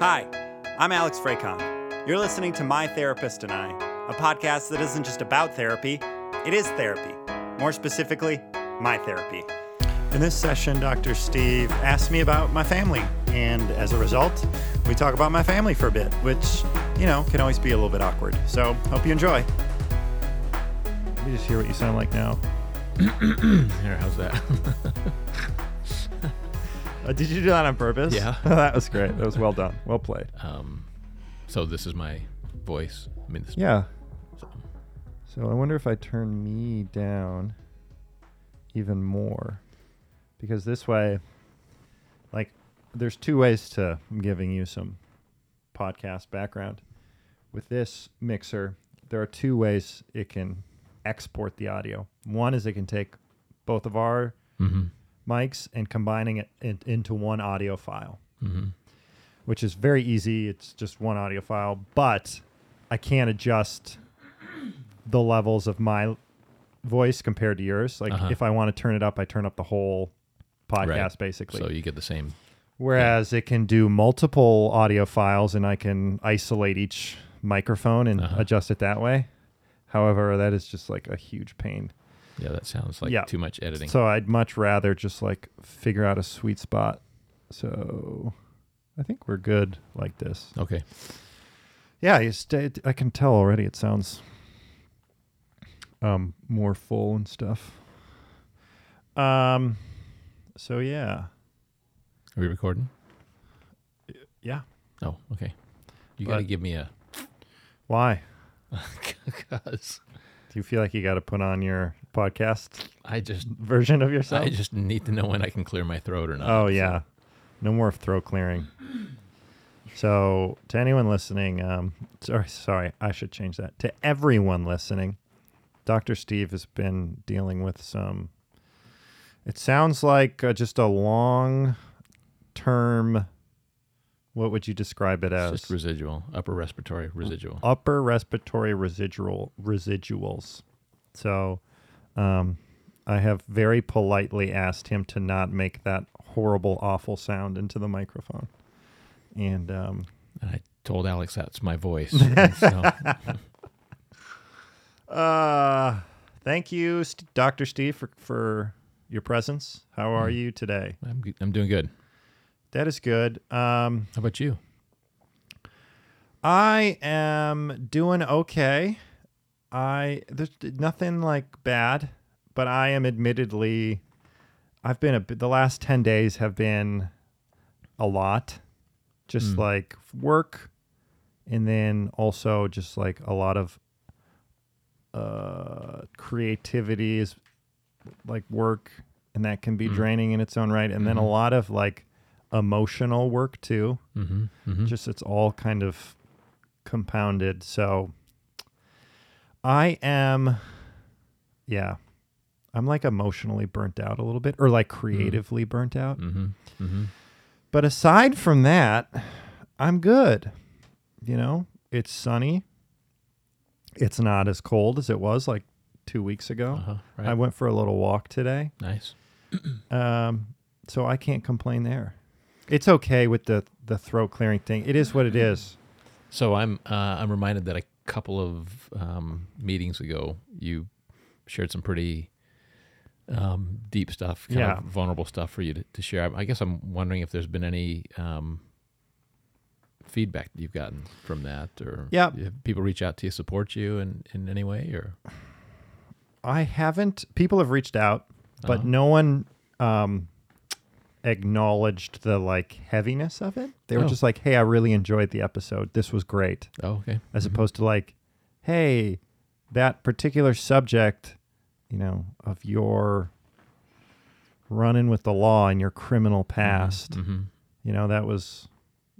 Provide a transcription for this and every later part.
Hi, I'm Alex Fraycon. You're listening to My Therapist and I, a podcast that isn't just about therapy, it is therapy. More specifically, my therapy. In this session, Dr. Steve asked me about my family, and as a result, we talk about my family for a bit, which, you know, can always be a little bit awkward. So, hope you enjoy. Let me just hear what you sound like now. Here, how's that? Uh, did you do that on purpose? Yeah. that was great. That was well done. Well played. um, so this is my voice. I mean, this, Yeah. so- So I wonder if I turn me down even more. Because this way, like, there's two ways to I'm giving you some podcast background. With this mixer, there are two ways it can export the audio. One is it can take both of our Mhm, mics and combining it in, into one audio file mhm. which is very easy. It's just one audio file, but I can't adjust the levels of my voice compared to yours. Like Uh-huh. if I want to turn it up, I turn up the whole podcast Right. basically. So you get the same. Whereas it can do multiple audio files and I can isolate each microphone and Uh-huh. adjust it that way. However, that is just like a huge pain. Yeah, that sounds like Yeah. too much editing. So I'd much rather just like figure out a sweet spot. So I think we're good like this. okay. Yeah, you stay, I can tell already. It sounds um more full and stuff. Um, so yeah, Are we recording? yeah. Oh, okay. You got to But- give me a. Why Because do you feel like you got to put on your podcast I just, version of yourself? I just need to know when I can clear my throat or not. oh yeah, no more throat clearing. So to anyone listening, um, sorry, sorry, I should change that. To everyone listening, Dr. Steve has been dealing with some. It sounds like uh, just a long term. What would you describe it It's as? just residual, upper respiratory residual. Upper respiratory residual residuals. So, um, I have very politely asked him to not make that horrible, awful sound into the microphone. And um, And I told Alex that's my voice. so, uh, thank you, St- Dr. Steve, for, for your presence. How are Mm. you today? I'm, I'm doing good. That is good. Um, How about you? I am doing okay. I there's nothing like bad, but I am admittedly I've been a bit- the last 10 days have been a lot. Just Mm. like work and then also just like a lot of uh creativity is like work and that can be Mm. draining in its own right and then a Mhm. lot of like emotional work too Mm-hmm. mm-hmm. just it's all kind of compounded so i am yeah i'm like emotionally burnt out a little bit or like creatively burnt out mm-hmm. Mm-hmm. but aside from that i'm good you know it's sunny it's not as cold as it was like two weeks ago Uh-huh. Right. i went for a little walk today nice. um, so I can't complain there. It's okay with the the throat clearing thing. It is what it is. So I'm uh, I'm reminded that a couple of um, meetings ago you shared some pretty um, deep stuff, kind Yeah. of vulnerable stuff for you to, to share. I guess I'm wondering if there's been any um, feedback that you've gotten from that, or Yeah. people reach out to you, support you in, in any way, or I haven't. People have reached out, but Uh-huh. no one um, acknowledged the like heaviness of it. They were Oh. just like, "Hey, I really enjoyed the episode. This was great," oh okay, as Mhm. opposed to like, "Hey, that particular subject, you know, of your running with the law and your criminal past." Mhm. you know that was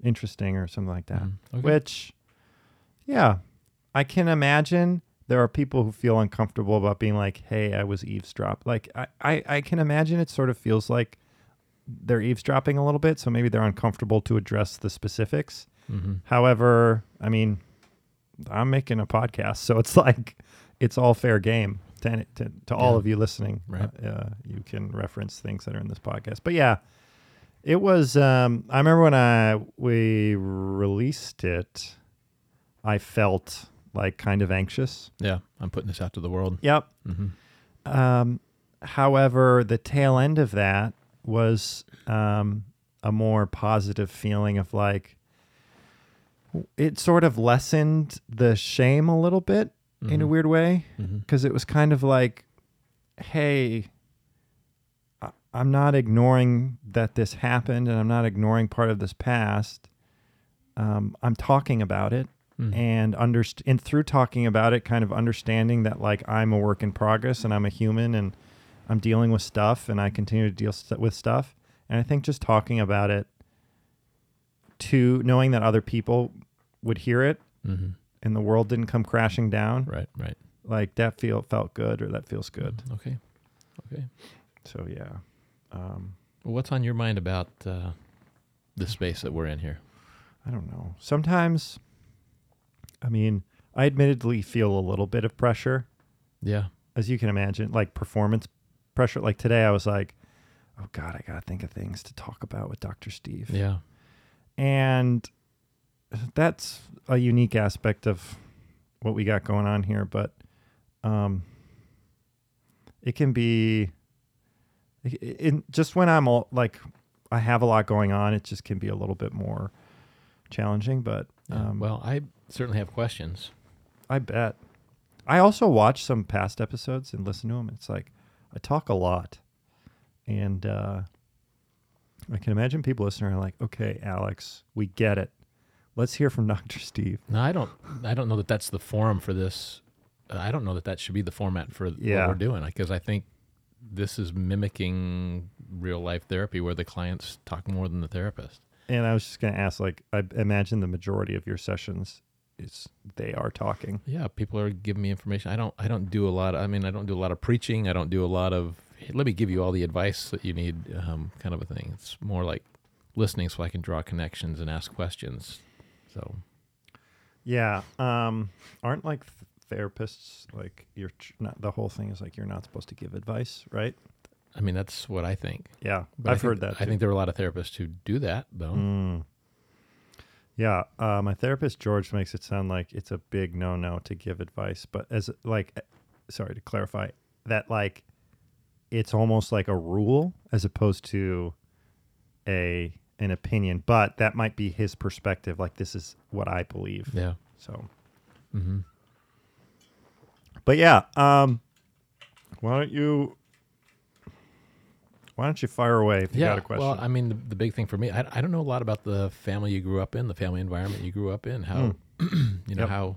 interesting or something like that Mhm. Okay. which yeah i can imagine there are people who feel uncomfortable about being like hey i was eavesdropped. like I, I i can imagine it sort of feels like they're eavesdropping a little bit so maybe they're uncomfortable to address the specifics Mhm. however i mean i'm making a podcast so it's like it's all fair game to, to, to all Yeah. of you listening Right. uh, you can reference things that are in this podcast but yeah It was. Um, I remember when I we released it, I felt like kind of anxious. Yeah, I'm putting this out to the world. Yep. hmm Um, however, the tail end of that was um, a more positive feeling of like it sort of lessened the shame a little bit in a Mhm. weird way because it was kind of like, hey, I- I'm not ignoring that this happened and I'm not ignoring part of this past. Um, I'm talking about it Mm-hmm. and underst- and through talking about it, kind of understanding that like I'm a work in progress and I'm a human and I'm dealing with stuff and I continue to deal st- with stuff. And I think just talking about it to knowing that other people would hear it hmm and the world didn't come crashing down, Right, right. like that feel felt good or that feels good. Okay, okay. So yeah. Um, Well, what's on your mind about uh, the space that we're in here? I don't know. Sometimes, I mean, I admittedly feel a little bit of pressure, Yeah. as you can imagine, like performance pressure. Like today, I was like, oh God, I got to think of things to talk about with Dr. Steve. Yeah. And that's a unique aspect of what we got going on here. But um, it can be, it, it, just when I'm all, like, I have a lot going on, it just can be a little bit more challenging. But Yeah. um, well, I certainly have questions. I bet. I also watch some past episodes and listen to them. It's like I talk a lot, and uh, I can imagine people listening are like, "Okay, Alex, we get it. Let's hear from Doctor Steve." No, I don't. I don't know that that's the forum for this. Uh, I don't know that that should be the format for Yeah. what we're doing because I think this is mimicking real life therapy where the clients talk more than the therapist. And I was just going to ask, like, I imagine the majority of your sessions is they are talking. Yeah, people are giving me information. I don't. I don't do a lot. Of, I mean, I don't do a lot of preaching. I don't do a lot of. "Hey, let me give you all the advice that you need, um, kind of a thing. It's more like listening, so I can draw connections and ask questions. So Yeah. Um, aren't like th- therapists like you're tr- not the whole thing is like you're not supposed to give advice, right? I mean, that's what I think. Yeah, But I've think- heard that. I think there are a lot of therapists who do that, though. Mm. Yeah, uh, my therapist George makes it sound like it's a big no-no to give advice, but as like, eh, sorry to clarify that like, it's almost like a rule as opposed to a an opinion, but that might be his perspective. Like this is what I believe. Yeah. So, hmm but yeah, um, why don't you? Why don't you fire away if you yeah. got a question? Well, I mean, the, the big thing for me, I, I don't know a lot about the family you grew up in, the family environment you grew up in, how, you know, Yep. how,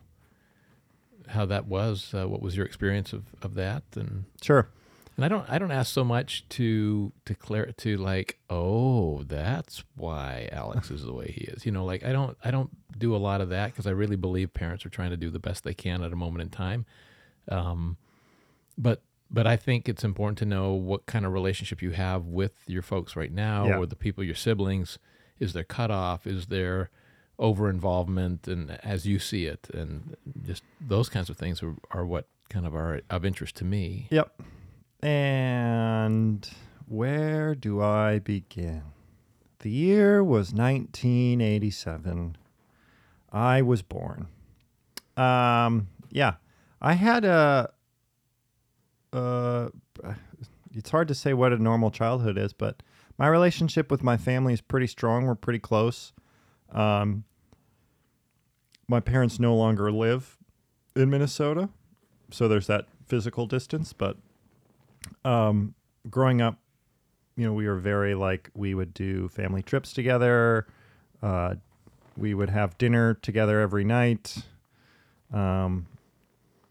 how that was. Uh, what was your experience of, of that? And sure. and I don't I don't ask so much to to clear to like, oh, that's why Alex is the way he is. You know, like I don't I don't do a lot of that because I really believe parents are trying to do the best they can at a moment in time. Um, but but I think it's important to know what kind of relationship you have with your folks right now, Yeah. or the people, your siblings. Is there cutoff? Is there over involvement? And as you see it, and just those kinds of things are, are what kind of are of interest to me. Yep. And where do I begin? The year was 1987. I was born. Um, yeah, I had a. Uh, it's hard to say what a normal childhood is, but my relationship with my family is pretty strong. We're pretty close. Um, my parents no longer live in Minnesota, so there's that physical distance. But um, growing up, you know, we were very like we would do family trips together. Uh, we would have dinner together every night. Um,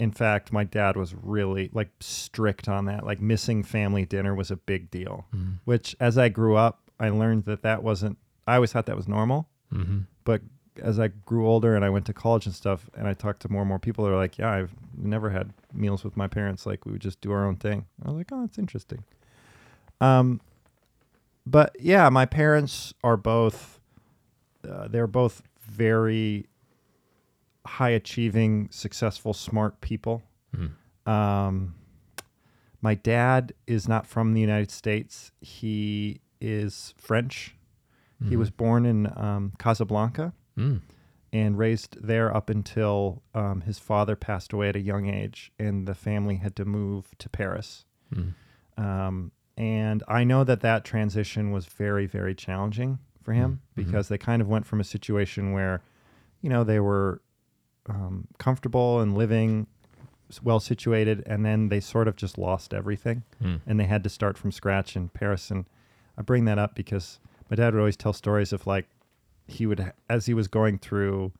in fact, my dad was really like strict on that. Like missing family dinner was a big deal. Mm-hmm. Which, as I grew up, I learned that that wasn't. I always thought that was normal. Mm-hmm. But as I grew older and I went to college and stuff, and I talked to more and more people, they're like, "Yeah, I've never had meals with my parents. Like we would just do our own thing." I was like, "Oh, that's interesting." Um, but yeah, my parents are both. Uh, they're both very high achieving, successful, smart people. Mm-hmm. Um, my dad is not from the United States. He is French He was born in um, Casablanca Mm. and raised there up until um, his father passed away at a young age, and the family had to move to Paris. Mm. Um, and I know that that transition was very, very challenging for him Mhm. because they kind of went from a situation where, you know, they were um, comfortable and living well situated, and then they sort of just lost everything Mm. and they had to start from scratch in Paris. And I bring that up because my dad would always tell stories of like he would, as he was going through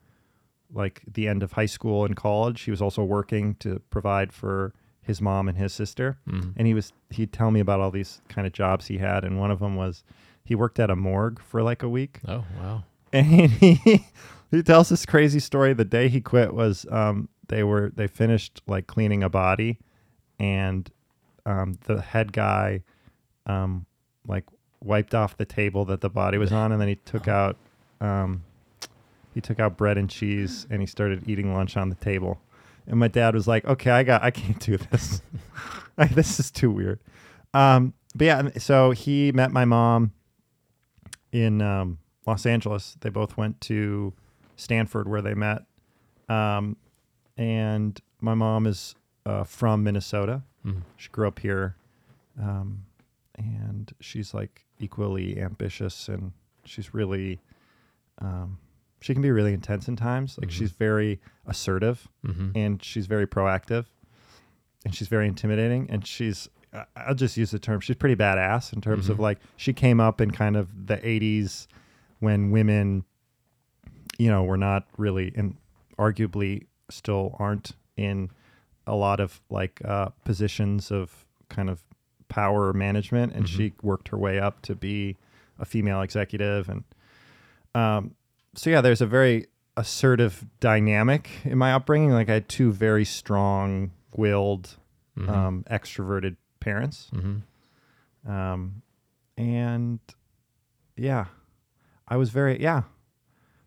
like the end of high school and college, he was also working to provide for his mom and his sister. Mm. And he was, he'd tell me about all these kind of jobs he had. And one of them was he worked at a morgue for like a week. Oh wow. And he, he tells this crazy story. The day he quit was um, they were they finished like cleaning a body, and um, the head guy um, like wiped off the table that the body was on, and then he took out um, he took out bread and cheese, and he started eating lunch on the table. And my dad was like, "Okay, I got I can't do this. like, this is too weird." Um, but yeah, so he met my mom in um, Los Angeles. They both went to Stanford where they met. Um, and my mom is uh, from Minnesota. Mm. She grew up here. Um, and she's like equally ambitious and she's really, um, she can be really intense in times. Like Mhm. she's very assertive Mm-hmm. and she's very proactive and she's very intimidating and she's I'll just use the term she's pretty badass in terms of Mhm. like she came up in kind of the 80s when women you know were not really and arguably still aren't in a lot of like uh, positions of kind of power management and Mhm. she worked her way up to be a female executive and um, so yeah there's a very assertive dynamic in my upbringing like i had two very strong willed Mm-hmm. um, extroverted parents mm-hmm. um, and yeah i was very yeah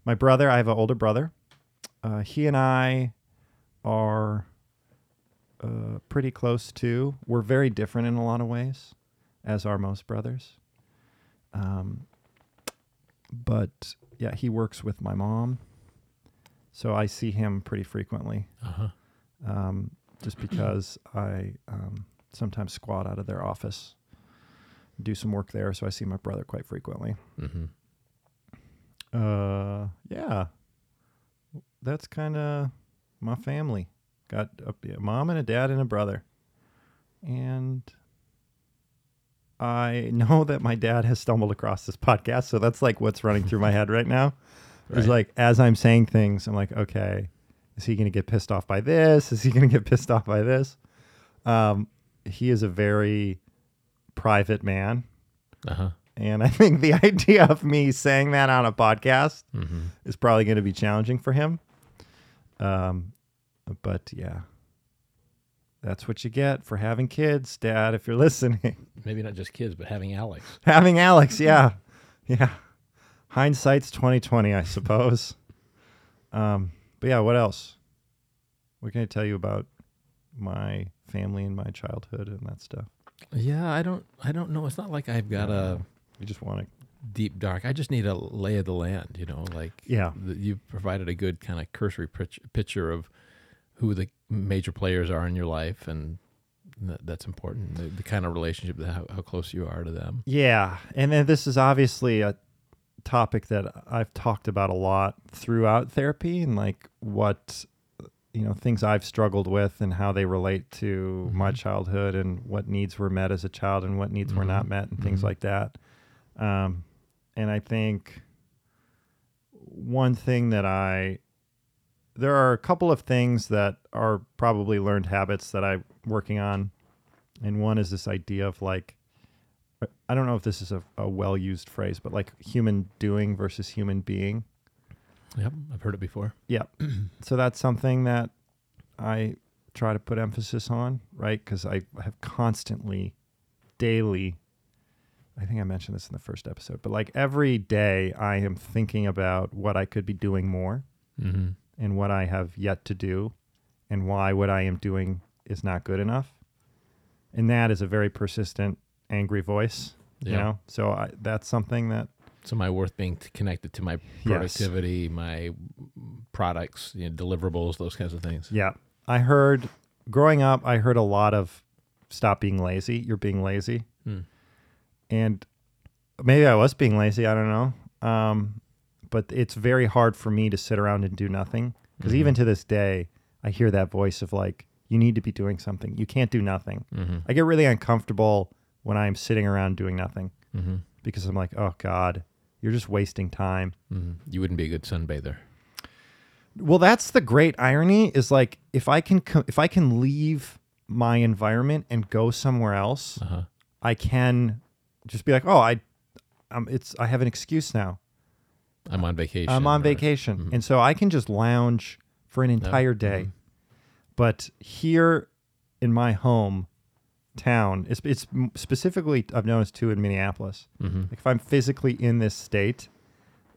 my brother i have an older brother uh, he and i are uh, pretty close too we're very different in a lot of ways as are most brothers um, but yeah he works with my mom so i see him pretty frequently Uh-huh. um, just because I um, sometimes squat out of their office, do some work there. So I see my brother quite frequently. Mm-hmm. Uh, yeah, that's kind of my family. Got a yeah, mom and a dad and a brother, and I know that my dad has stumbled across this podcast. So that's like what's running through my head right now. Is Right. like as I'm saying things, I'm like, okay, is he going to get pissed off by this? Is he going to get pissed off by this? Um, he is a very private man, Uh-huh. And I think the idea of me saying that on a podcast Mm-hmm. is probably going to be challenging for him. Um, but yeah, that's what you get for having kids, Dad. If you're listening, Maybe not just kids, but having Alex. having Alex, yeah, yeah. Hindsight's twenty twenty, I suppose. um, but yeah, what else? What can I tell you about my family and my childhood and that stuff? Yeah, I don't I don't know. It's not like I've got a You just want to, deep dark. I just need a lay of the land, you know, like yeah, the, you've provided a good kind of cursory pitch, picture of who the major players are in your life and that, that's important. The, the kind of relationship that how, how close you are to them. yeah. And then this is obviously a topic that I've talked about a lot throughout therapy and like what you know things I've struggled with and how they relate to my Mhm. childhood and what needs were met as a child and what needs were not Mhm. met and things Mhm. like that. Um, and I think one thing that I there are a couple of things that are probably learned habits that I'm working on, and one is this idea of like I don't know if this is a, a well used phrase, but like human doing versus human being. Yep, I've heard it before. Yeah. so that's something that I try to put emphasis on, right? Because I have constantly, daily, I think I mentioned this in the first episode, but like every day I am thinking about what I could be doing more Mm-hmm. and what I have yet to do and why what I am doing is not good enough. And that is a very persistent, angry voice, you know? So I, that's something that So my worth being connected to my productivity, my products, you know, deliverables, those kinds of things. Yeah. I heard growing up, I heard a lot of stop being lazy. You're being lazy. Hmm. And maybe I was being lazy. I don't know. Um, but it's very hard for me to sit around and do nothing. Because even to this day, I hear that voice of like, you need to be doing something. You can't do nothing. Mm-hmm. I get really uncomfortable when I'm sitting around doing nothing Mm-hmm. because I'm like, oh God, you're just wasting time. Mm-hmm. You wouldn't be a good sunbather. Well, that's the great irony is like if I can co- if I can leave my environment and go somewhere else, Uh huh. I can just be like, "Oh, I um it's I have an excuse now. I'm on vacation. I'm on or- vacation." Mhm. And so I can just lounge for an entire day. mhm. But here in my home town, it's it's m- specifically I've noticed too in Minneapolis. Mhm. Like if I'm physically in this state,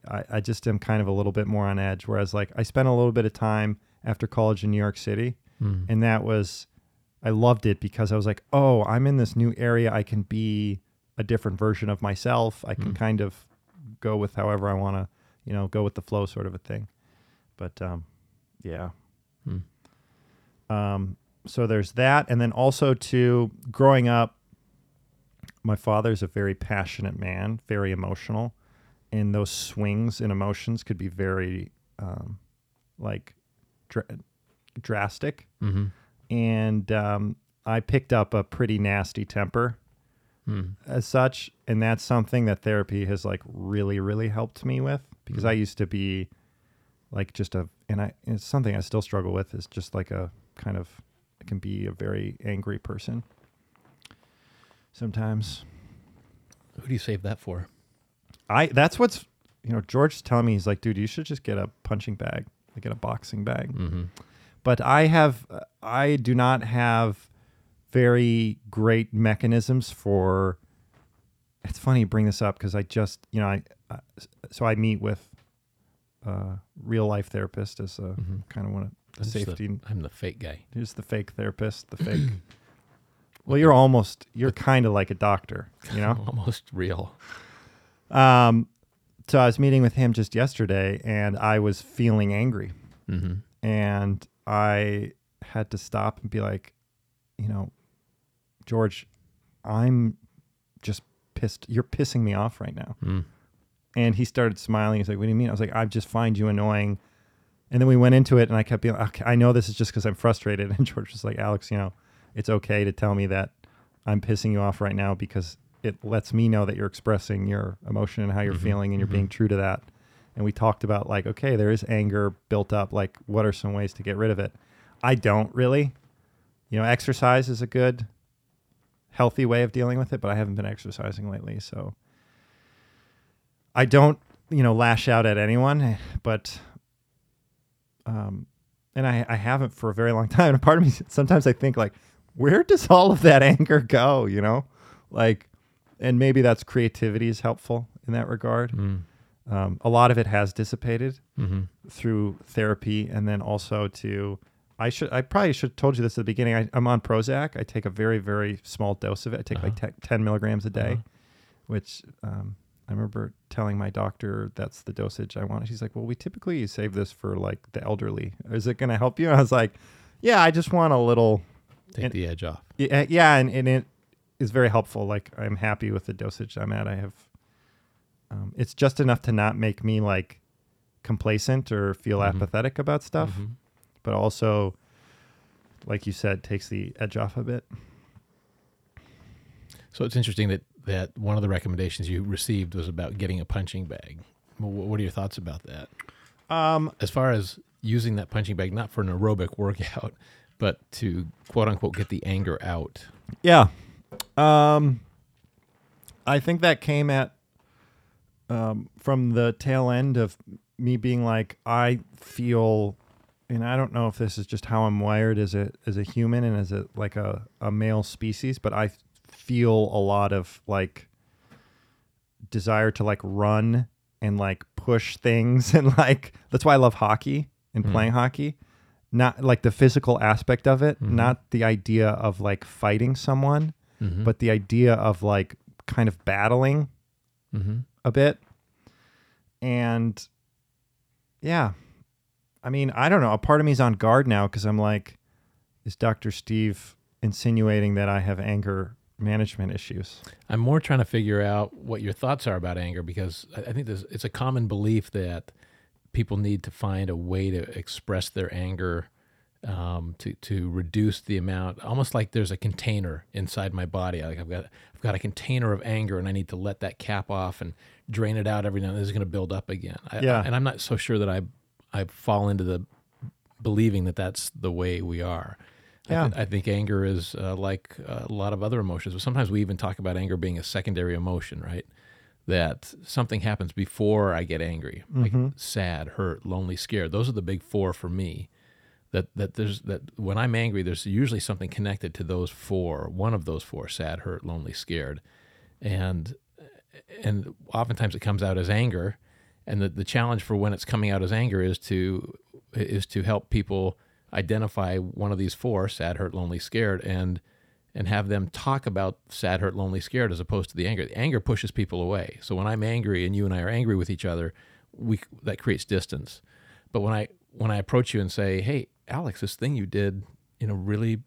I, I just am kind of a little bit more on edge. Whereas like I spent a little bit of time after college in New York City, Mhm. and that was I loved it because I was like, oh, I'm in this new area. I can be a different version of myself. I can Mm. kind of go with however I want to, you know, go with the flow, sort of a thing. But um, yeah. Hmm. Um, so there's that, and then also to growing up, my father's a very passionate man, very emotional, and those swings in emotions could be very, um, like, dra- drastic. Mhm. And um, I picked up a pretty nasty temper Mhm. as such, and that's something that therapy has like really, really helped me with because I used to be like just a, and I it's something I still struggle with is just like a kind of I can be a very angry person sometimes. Who do you save that for? I that's what's you know George's telling me he's like, dude, you should just get a punching bag, like get a boxing bag. Mm-hmm. But I have I do not have very great mechanisms for. It's funny you bring this up because I just you know I uh, so I meet with a real life therapist as a Mhm. kind of one of the- safety. I'm the fake guy. Here's the fake therapist, the fake. well, you're almost you're kind of like a doctor, you know. Almost real. Um, so I was meeting with him just yesterday, and I was feeling angry, Mm-hmm. and I had to stop and be like, you know, George, I'm just pissed. You're pissing me off right now. Mm. And he started smiling. He's like, "What do you mean?" I was like, "I just find you annoying." And then we went into it, and I kept being, okay, "I know this is just because I'm frustrated." And George was like, "Alex, you know, it's okay to tell me that I'm pissing you off right now because it lets me know that you're expressing your emotion and how you're Mhm, feeling, and you're mhm. being true to that." And we talked about like, okay, there is anger built up. Like, what are some ways to get rid of it? I don't really. You know, exercise is a good, healthy way of dealing with it, but I haven't been exercising lately, so I don't, you know, lash out at anyone, but um and I I haven't for a very long time. And part of me sometimes I think like where does all of that anger go, you know? Like and maybe that's creativity is helpful in that regard. Mm. Um, a lot of it has dissipated Mm-hmm. through therapy and then also to I should I probably should have told you this at the beginning. I, I'm on Prozac. I take a very very small dose of it. I take like Uh-huh. te- 10 milligrams a day, Uh-huh. which um, I remember telling my doctor that's the dosage I want. She's like, "Well, we typically save this for like the elderly. Is it going to help you?" And I was like, "Yeah, I just want a little." Take And- the edge off. Yeah, yeah, and, and it is very helpful. Like I'm happy with the dosage I'm at. I have. Um, it's just enough to not make me like complacent or feel Mhm. apathetic about stuff Mhm. But also, like you said, takes the edge off a bit. So it's interesting that that one of the recommendations you received was about getting a punching bag. What are your thoughts about that? Um, As far as using that punching bag, not for an aerobic workout, but to quote unquote get the anger out. yeah. Um, I think that came at um, from the tail end of me being like, I feel, and I don't know if this is just how I'm wired as a as a human and as a like a, a male species, but I feel a lot of like desire to like run and like push things and like that's why I love hockey and Mm. playing hockey. Not like the physical aspect of it, Mhm. not the idea of like fighting someone, Mm-hmm. but the idea of like kind of battling mm-hmm. a bit. and yeah, I mean, I don't know. A part of me's on guard now because I'm like, is Dr. Steve insinuating that I have anger management issues? I'm more trying to figure out what your thoughts are about anger because I I think there's, it's a common belief that people need to find a way to express their anger um, to to reduce the amount. Almost like there's a container inside my body. Like I've got I've got a container of anger, and I need to let that cap off and drain it out every now and then. It's going to build up again. I, Yeah. and I'm not so sure that I I fall into the believing that that's the way we are. I, Yeah. I think anger is uh, like a lot of other emotions. But sometimes we even talk about anger being a secondary emotion, right? That something happens before I get angry, like sad, hurt, lonely, scared. Those are the big four for me. That that there's that when I'm angry, there's usually something connected to those four. One of those four: sad, hurt, lonely, scared, and and oftentimes it comes out as anger. And the, the challenge for when it's coming out as anger is to is to help people identify one of these four sad hurt lonely scared and and have them talk about sad hurt lonely scared as opposed to the anger. The anger pushes people away. So when i'm angry and you and i are angry with each other we that creates distance. But when i when i approach you and say hey alex this thing you did you know really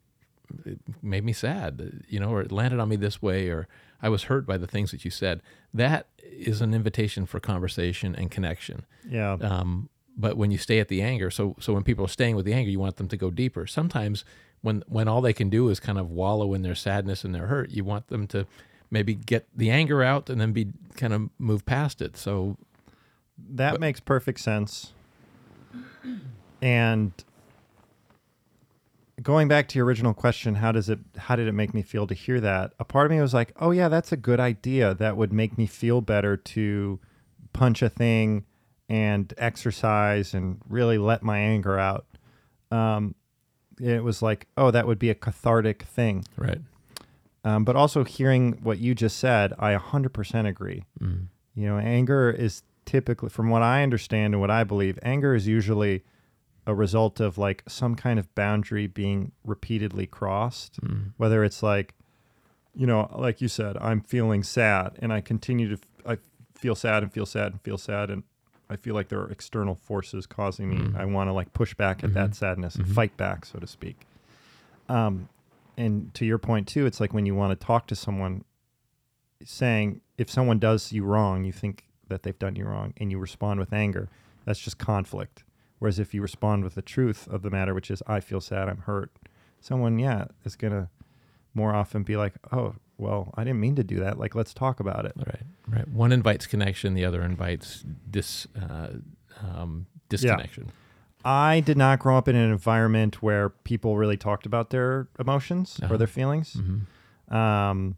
made me sad you know or it landed on me this way or i was hurt by the things that you said that is an invitation for conversation and connection Yeah. um, but when you stay at the anger, so so when people are staying with the anger, you want them to go deeper. Sometimes when when all they can do is kind of wallow in their sadness and their hurt, you want them to maybe get the anger out and then be kind of move past it. So That makes perfect sense. And going back to your original question, how does it how did it make me feel to hear that? A part of me was like, "Oh yeah, that's a good idea. That would make me feel better to punch a thing and exercise and really let my anger out." Um it was like, "Oh, that would be a cathartic thing." right, Um, but also hearing what you just said, I 100% agree. Mm. You know, anger is typically, from what I understand and what I believe, anger is usually a result of like some kind of boundary being repeatedly crossed. Mm. Whether it's like, you know, like you said, I'm feeling sad and I continue to, I feel sad and feel sad and feel sad. And I feel like there are external forces causing me. Mm. I want to like push back at that Mhm. sadness and Mhm. fight back, so to speak. Um, and to your point too, it's like when you want to talk to someone, saying if someone does you wrong, you think that they've done you wrong, and you respond with anger. That's just conflict. Whereas if you respond with the truth of the matter, which is I feel sad, I'm hurt, someone yeah is gonna more often be like, oh well, I didn't mean to do that. Like let's talk about it. right, right. One invites connection, the other invites dis uh, um, disconnection. I did not grow up in an environment where people really talked about their emotions Uh-huh. or their feelings. Mhm. Um,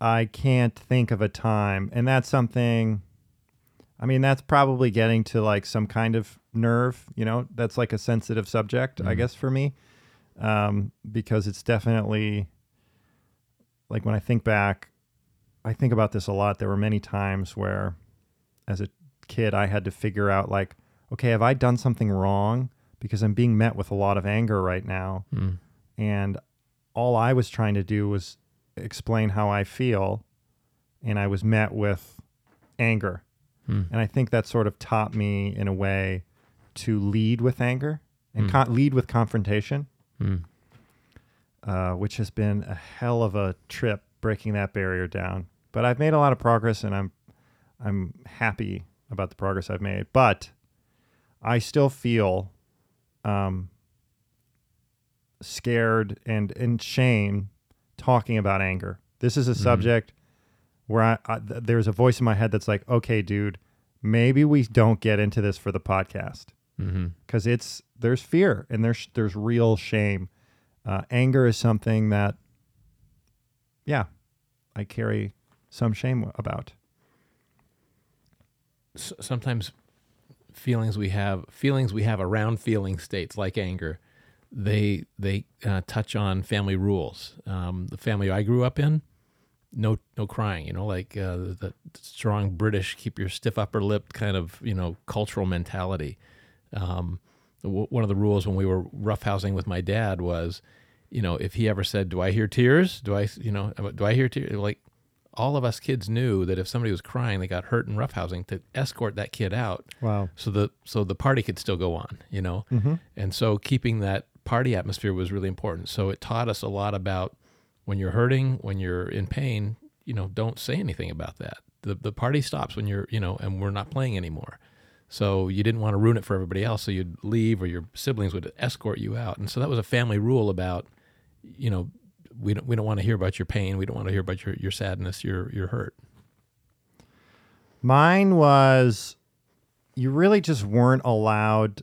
I can't think of a time, and that's something. I mean, that's probably getting to like some kind of nerve. You know, that's like a sensitive subject, I Mhm. guess, for me, um, because it's definitely like when I think back, I think about this a lot. There were many times where, as a kid, I had to figure out like, okay, have I done something wrong? Because I'm being met with a lot of anger right now Mm. and all I was trying to do was explain how I feel, and I was met with anger. Mm. And I think that sort of taught me in a way to lead with anger and Mm. con- lead with confrontation, Mm. uh, which has been a hell of a trip breaking that barrier down. But I've made a lot of progress, and I'm I'm happy about the progress I've made. But I still feel um, scared and in shame talking about anger. This is a Mhm. subject where I, I there's a voice in my head that's like, okay, dude, maybe we don't get into this for the podcast because it's there's fear and there's there's real shame. Uh, anger is something that, yeah, I carry some shame about. S- sometimes feelings we have feelings we have around feeling states like anger they they uh, touch on family rules um, the family i grew up in no no crying you know like uh, the, the strong british keep your stiff upper lip kind of you know cultural mentality um, w- one of the rules when we were roughhousing with my dad was you know if he ever said do i hear tears do i you know do i hear tears like all of us kids knew that if somebody was crying, they got hurt in roughhousing, to escort that kid out Wow. so the so the party could still go on, you know. Mm-hmm. And so keeping that party atmosphere was really important. So it taught us a lot about when you're hurting, when you're in pain, you know, don't say anything about that. The the party stops when you're, you know, and we're not playing anymore. So you didn't want to ruin it for everybody else, so you'd leave or your siblings would escort you out. And so that was a family rule about you know, we don't we don't want to hear about your pain, we don't want to hear about your your sadness, your your hurt. Mine was you really just weren't allowed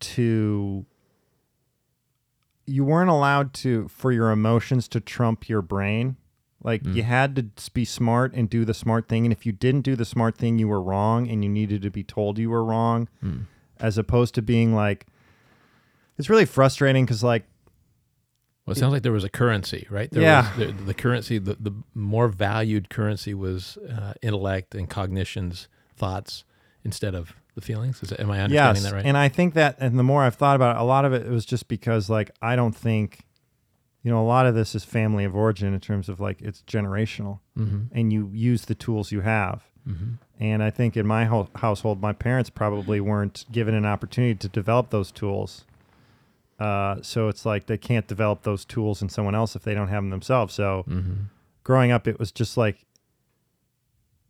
to you weren't allowed to for your emotions to trump your brain. Like you had to be smart and do the smart thing and if you didn't do the smart thing you were wrong and you needed to be told you were wrong as opposed to being like it's really frustrating cuz like Well, it sounds like there was a currency, right? There Yeah. Was, the, the currency, the, the more valued currency was uh, intellect and cognitions, thoughts, instead of the feelings. Is am I understanding yes, that right? And I think that, and the more I've thought about it, a lot of it was just because, like, I don't think, you know, a lot of this is family of origin in terms of like it's generational, mm-hmm. and you use the tools you have. Mm-hmm. And I think in my ho- household, my parents probably weren't given an opportunity to develop those tools. Uh, so it's like they can't develop those tools in someone else if they don't have them themselves. So Mm-hmm. growing up, it was just like,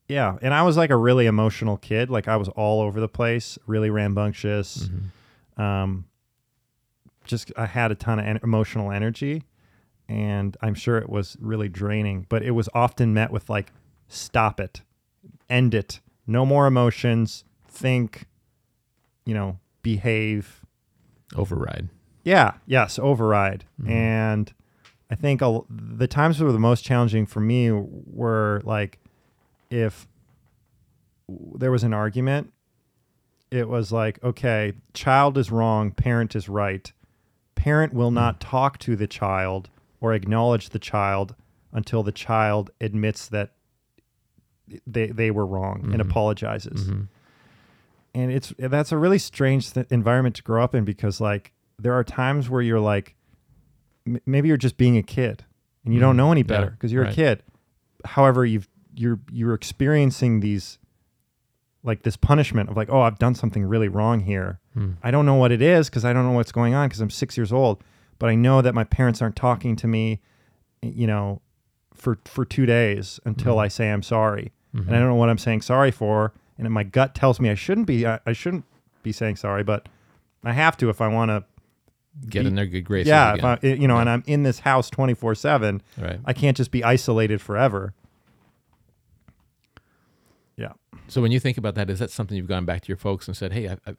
yeah. And I was like a really emotional kid. Like I was all over the place, really rambunctious. Mm-hmm. Um, just I had a ton of en- emotional energy, and I'm sure it was really draining. But it was often met with like, "Stop it, end it, no more emotions. Think, you know, behave." Override. Yeah, yes, override. Mhm. And I think a, the times that were the most challenging for me were like if there was an argument, it was like, okay, child is wrong, parent is right. Parent will not talk to the child or acknowledge the child until the child admits that they they were wrong and Mhm. apologizes Mm-hmm. and it's that's a really strange th- environment to grow up in because like there are times where you're like m- maybe you're just being a kid and you don't Mhm. know any better because you're a kid however you've you're you're experiencing these like this punishment of like oh i've done something really wrong here Hmm. i don't know what it is because i don't know what's going on because i'm six years old but i know that my parents aren't talking to me you know for for two days until Mhm. i say i'm sorry Mm-hmm. and I don't know what I'm saying sorry for, and my gut tells me I shouldn't be. I, I shouldn't be saying sorry, but I have to if I want to. Get be- in their good graces. Yeah, if. I, you know, Yeah. and I'm in this house 24 seven. right. I can't just be isolated forever. So when you think about that, is that something you've gone back to your folks and said, "Hey, I've, I've,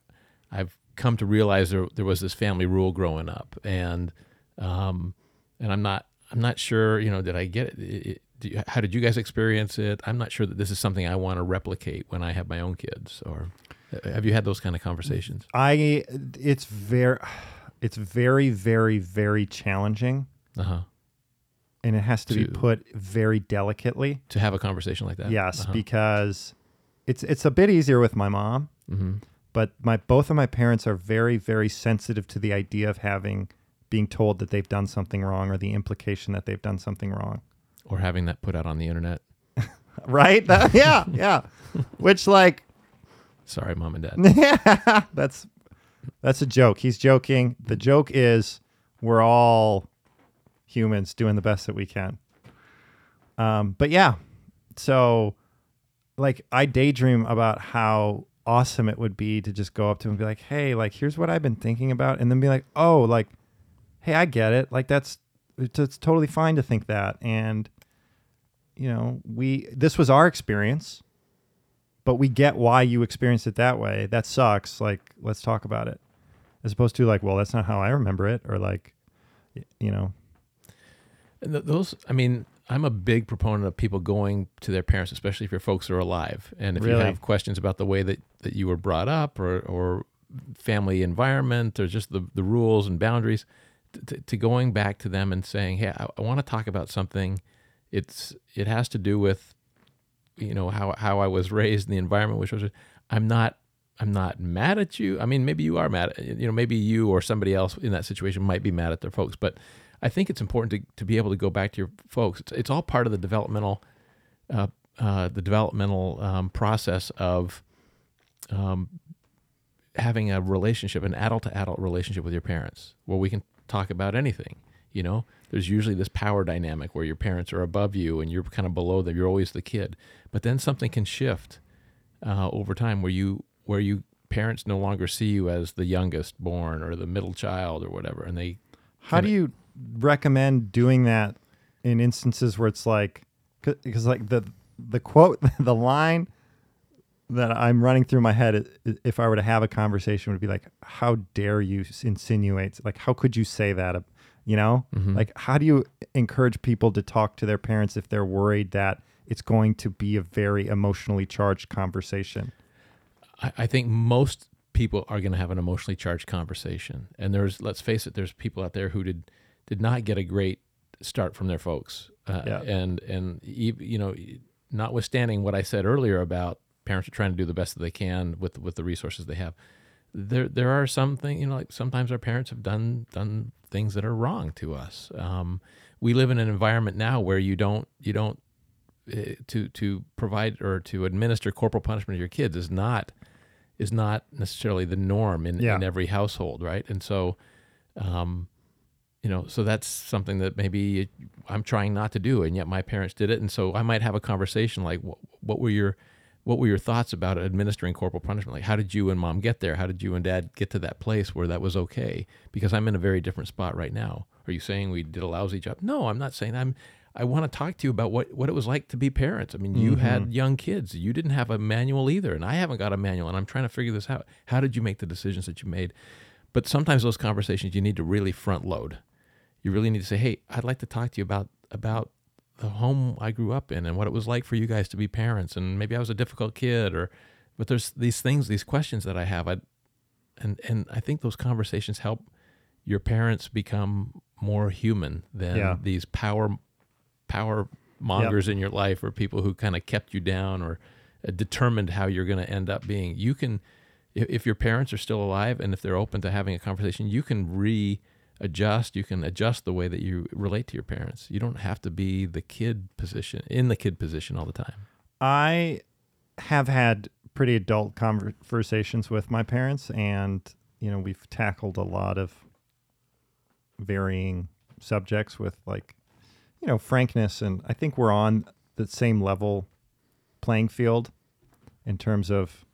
I've come to realize there there was this family rule growing up, and um, and I'm not I'm not sure, you know, did I get it? it, it do you, how did you guys experience it? I'm not sure that this is something I want to replicate when I have my own kids. Or have you had those kind of conversations? I. It's very. It's very, very, very challenging, Uh huh. and it has to, be put very delicately. To have a conversation like that. Yes, Uh-huh. because it's it's a bit easier with my mom. hmm but my both of my parents are very very sensitive to the idea of having being told that they've done something wrong or the implication that they've done something wrong Or having that put out on the internet. right That- yeah yeah which like Sorry, mom and dad. yeah that's that's a joke he's joking the joke is we're all humans doing the best that we can um but yeah so like i daydream about how awesome it would be to just go up to him and be like hey like here's what i've been thinking about and then be like oh like hey i get it. Like that's it's, it's totally fine to think that. And you know we this was our experience but we get why you experienced it that way. That sucks. Like let's talk about it. As opposed to like well that's not how i remember it or like you know. And th- those, I mean, I'm a big proponent of people going to their parents, especially if your folks are alive. And if you have questions about the way that, that you were brought up or, or family environment or just the, the rules and boundaries, t- t- to going back to them and saying, hey, I, I want to talk about something. It's It has to do with, you know, how, how I was raised in the environment, which was, I'm not I'm not mad at you. I mean, maybe you are mad. At, you know, maybe you or somebody else in that situation might be mad at their folks, but I think it's important to, to be able to go back to your folks. It's, it's all part of the developmental, uh, uh, the developmental um, process of um, having a relationship, an adult to adult relationship with your parents, where we can talk about anything. You know, there's usually this power dynamic where your parents are above you and you're kind of below them. You're always the kid, but then something can shift uh, over time where you where you parents no longer see you as the youngest born or the middle child or whatever, and they. How do you recommend doing that in instances where it's like, because like the the quote, the line that I'm running through my head, if I were to have a conversation, would be like, "How dare you insinuate? Like, how could you say that? You know, mm-hmm. like, how do you encourage people to talk to their parents if they're worried that it's going to be a very emotionally charged conversation?" I, I think most people are going to have an emotionally charged conversation, and there's, let's face it, there's people out there who did did not get a great start from their folks, uh, yeah. and and you know, notwithstanding what I said earlier about parents are trying to do the best that they can with with the resources they have. There there are some things you know like sometimes our parents have done done things that are wrong to us. Um, we live in an environment now where you don't you don't uh, to to provide or to administer corporal punishment to your kids is not is not necessarily the norm in, yeah. in every household, right? And so, um, you know, so that's something that maybe I'm trying not to do, and yet my parents did it, and so I might have a conversation like, what, what were your what were your thoughts about administering corporal punishment? Like, how did you and mom get there? How did you and dad get to that place where that was okay? Because I'm in a very different spot right now. Are you saying we did a lousy job? No, I'm not saying I'm. I want to talk to you about what, what it was like to be parents. I mean, you mm-hmm. had young kids. You didn't have a manual either, and I haven't got a manual, and I'm trying to figure this out. How did you make the decisions that you made? But sometimes those conversations you need to really front load. You really need to say, "Hey, I'd like to talk to you about about the home I grew up in and what it was like for you guys to be parents. And maybe I was a difficult kid or, but there's these things, these questions that I have. I, and, and I think those conversations help your parents become more human than yeah. these power, power mongers yep. in your life or people who kind of kept you down or uh, determined how you're going to end up being. You can, if, if your parents are still alive and if they're open to having a conversation, you can re, adjust you can adjust the way that you relate to your parents. You don't have to be the kid position in the kid position all the time. I have had pretty adult conversations with my parents and you know we've tackled a lot of varying subjects with like you know frankness and i think we're on the same level playing field in terms of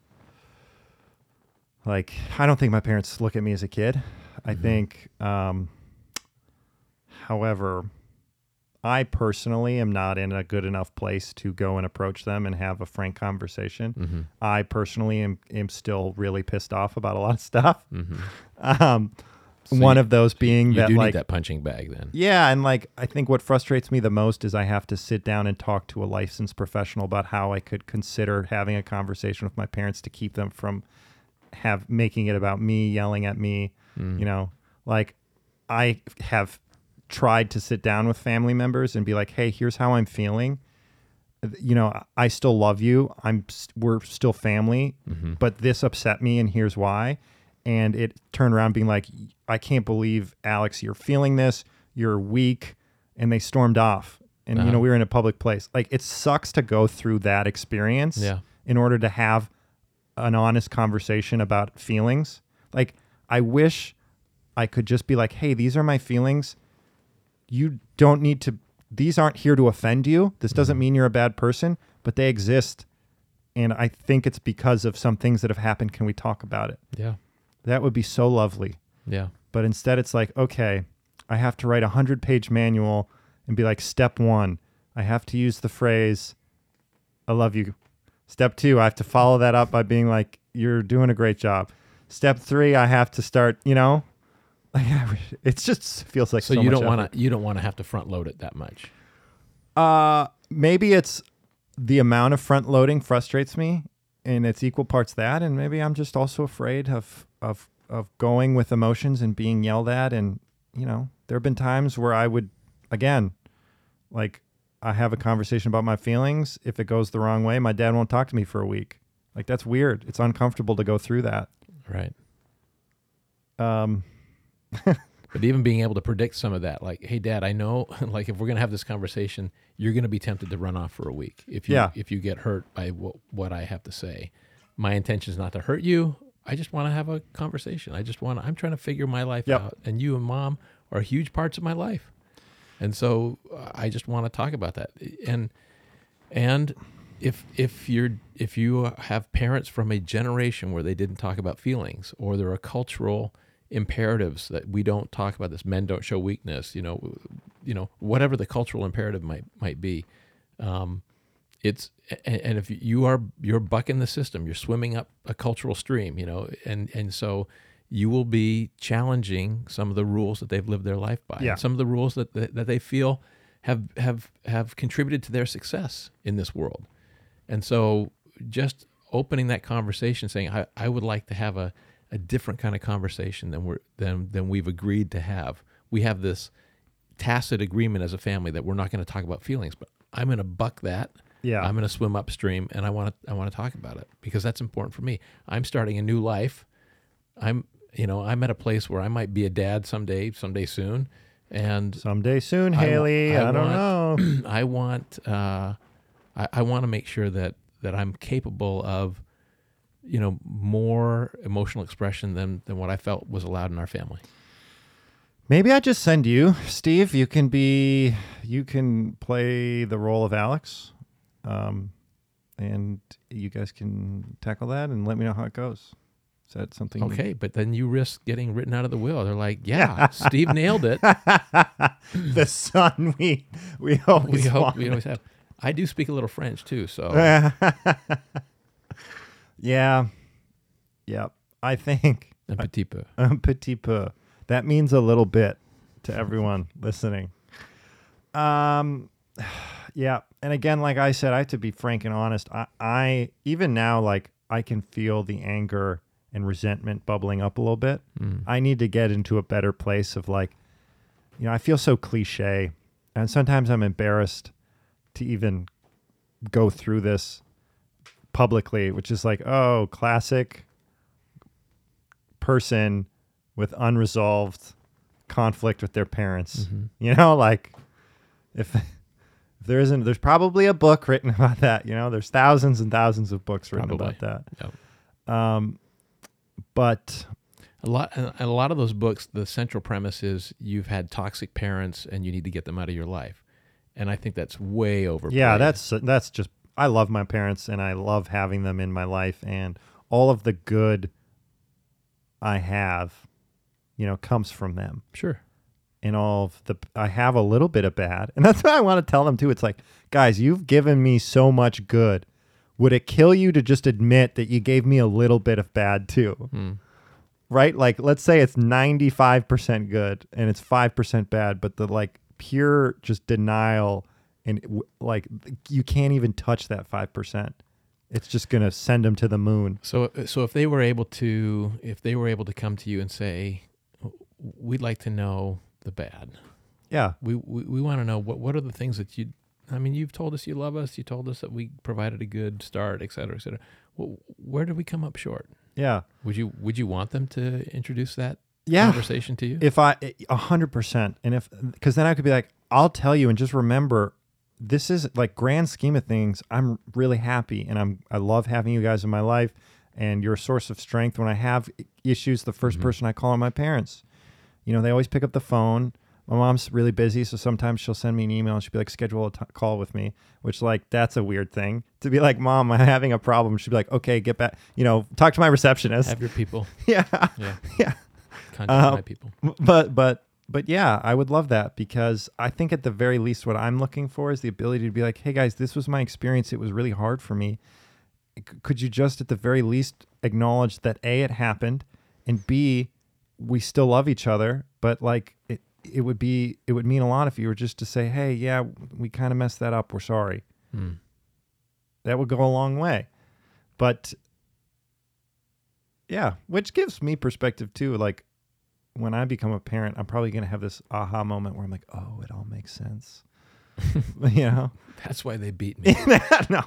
like i don't think my parents look at me as a kid I mm-hmm. think, um, however, I personally am not in a good enough place to go and approach them and have a frank conversation. Mm-hmm. I personally am, am still really pissed off about a lot of stuff. Mm-hmm. Um, so one you, of those being you that like that punching bag then. Yeah, and like I think what frustrates me the most is I have to sit down and talk to a licensed professional about how I could consider having a conversation with my parents to keep them from have making it about me yelling at me Mm. You know, like I have tried to sit down with family members and be like, "Hey, here's how I'm feeling." You know, I still love you. I'm we're still family, mm-hmm. but this upset me and here's why. And it turned around being like, "I can't believe Alex, you're feeling this. You're weak." And they stormed off. And uh-huh. you know, uh-huh. we were in a public place. Like it sucks to go through that experience yeah. in order to have an honest conversation about feelings. Like I wish I could just be like, hey, these are my feelings. You don't need to, these aren't here to offend you. This doesn't mean you're a bad person, but they exist. And I think it's because of some things that have happened. Can we talk about it? Yeah. That would be so lovely. Yeah. But instead, it's like, okay, I have to write a 100 page manual and be like, step one, I have to use the phrase, I love you. Step two, I have to follow that up by being like, you're doing a great job. Step three, I have to start, you know, like it just feels like so, so you don't want to you don't want to have to front load it that much. Uh maybe it's the amount of front loading frustrates me, and it's equal parts that, and maybe I'm just also afraid of of of going with emotions and being yelled at, and you know, there have been times where I would, again, like I have a conversation about my feelings. If it goes the wrong way, my dad won't talk to me for a week. Like that's weird. It's uncomfortable to go through that. Right. Um, but even being able to predict some of that, like, hey, Dad, I know, like, if we're gonna have this conversation, you're gonna be tempted to run off for a week if you Yeah. if you get hurt by what what I have to say. My intention is not to hurt you. I just want to have a conversation. I just want. I'm trying to figure my life Yep. out, and you and Mom are huge parts of my life, and so I just want to talk about that. And and if if you're if you have parents from a generation where they didn't talk about feelings, or there are cultural imperatives that we don't talk about this, men don't show weakness, you know, you know, whatever the cultural imperative might might be. Um, it's and, and if you are you're bucking the system, you're swimming up a cultural stream, you know, and and so you will be challenging some of the rules that they've lived their life by, Yeah. some of the rules that that, that they feel have have have contributed to their success in this world. And so just opening that conversation, saying, I, I would like to have a, a different kind of conversation than we're than than we've agreed to have. We have this tacit agreement as a family that we're not going to talk about feelings, but I'm going to buck that. Yeah. I'm going to swim upstream and I want to I want to talk about it because that's important for me. I'm starting a new life. I'm you know, I'm at a place where I might be a dad someday, someday soon. And Someday soon, I Haley. I, I don't want- know. I want uh, I, I want to make sure that that I'm capable of you know more emotional expression than than what I felt was allowed in our family. Maybe I just send you, Steve. You can be, you can play the role of Alex, um, and you guys can tackle that and let me know how it goes. Is that something? you- Okay, but then you risk getting written out of the will. They're like, yeah, Steve nailed it. the son we we always We hope we always have. I do speak a little French too, so yeah, yeah. I think un petit peu. un petit peu. That means a little bit to everyone listening. Um, yeah, and again, like I said, I have to be frank and honest. I, I even now, like I can feel the anger and resentment bubbling up a little bit. Mm. I need to get into a better place of like, you know, I feel so cliche, and sometimes I'm embarrassed to even go through this publicly, which is like, oh, classic person with unresolved conflict with their parents. Mhm. You know, like if if there isn't, there's probably a book written about that. You know, there's thousands and thousands of books written Probably. about Yep. that. Um, but A lot, a lot of those books, the central premise is you've had toxic parents and you need to get them out of your life, and I think that's way over. yeah, that's that's just. I love my parents and I love having them in my life, and all of the good I have, you know, comes from them. sure. and all of the I have a little bit of bad. And that's what I want to tell them too. It's like, guys, you've given me so much good. Would it kill you to just admit that you gave me a little bit of bad too? Mm. Right? Like let's say it's 95% good and it's 5% bad, but the like pure just denial and like you can't even touch that 5%. It's just going to send them to the moon. So, so if they were able to, if they were able to come to you and say, "We'd like to know the bad. Yeah. We we, we want to know what what are the things that you. I mean, you've told us you love us. You told us that we provided a good start, et cetera, et cetera. Well, where did we come up short? Yeah. Would you would you want them to introduce that Yeah. conversation to you? if I a hundred percent, and if because then I could be like, I'll tell you, and just remember, this is like grand scheme of things. I'm really happy, and I'm I love having you guys in my life, and you're a source of strength. When I have issues, the 1st Mhm. person I call are my parents. You know, they always pick up the phone. My mom's really busy, so sometimes she'll send me an email and she'll be like, schedule a t- call with me, which like that's a weird thing to be like, mom, I'm having a problem. She'd be like, okay, get back, you know, talk to my receptionist. Have your people. yeah, Yeah. yeah. Contact Uh, my people. but but but yeah, I would love that because I think at the very least, what I'm looking for is the ability to be like, hey guys, this was my experience. It was really hard for me. C- Could you just at the very least acknowledge that a it happened, and b we still love each other, but like it it would be it would mean a lot if you were just to say, hey, yeah, we kind of messed that up. We're sorry. Mm. That would go a long way. But yeah, which gives me perspective too. Like when I become a parent, I'm probably going to have this aha moment where I'm like, oh, it all makes sense. you know? That's why they beat me. no.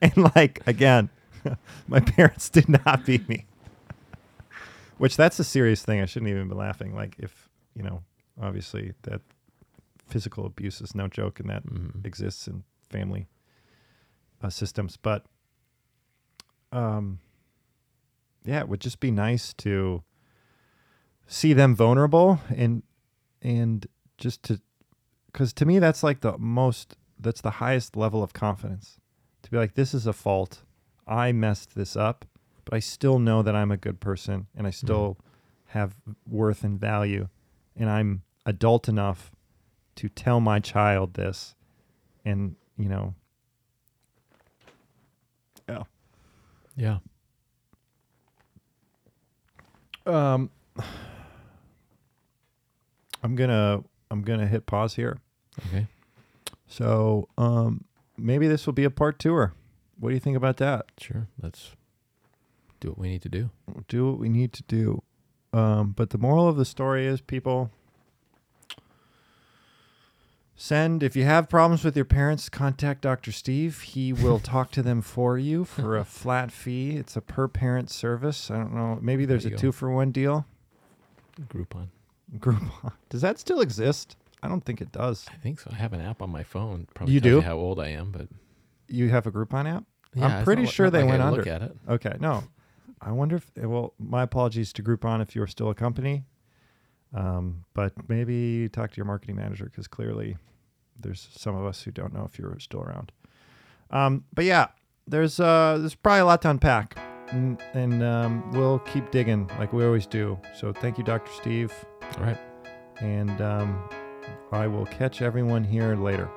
and like, again, my parents did not beat me. Which that's a serious thing. I shouldn't even be laughing. Like if you know, obviously that physical abuse is no joke, and that Mhm. exists in family uh, systems. But um, yeah, it would just be nice to see them vulnerable and and just to because to me that's like the most that's the highest level of confidence to be like this is a fault i messed this up but i still know that i'm a good person and i still have worth and value and i'm adult enough to tell my child this and you know yeah Yeah. um i'm gonna i'm gonna hit pause here Okay. so um maybe this will be a part tour what do you think about that Sure. Let's do what we need to do. do what we need to do. Um, but the moral of the story is people send if you have problems with your parents, contact Dr. Steve. He will talk to them for you for a flat fee. It's a per parent service. I don't know. Maybe there's There a you go. two for one deal. Groupon. Groupon. Does that still exist? I don't think it does. I think so. I have an app on my phone. Probably You do? You how old I am, but You have a Groupon app? yeah, it's pretty sure they like went I under. Look at it. Okay, no. I wonder if well, my apologies to Groupon if you're still a company, um, but maybe talk to your marketing manager because clearly there's some of us who don't know if you're still around. Um, but yeah, there's uh, there's probably a lot to unpack, and, and um, we'll keep digging like we always do. So thank you, Dr. Steve, All right. and um, I will catch everyone here later.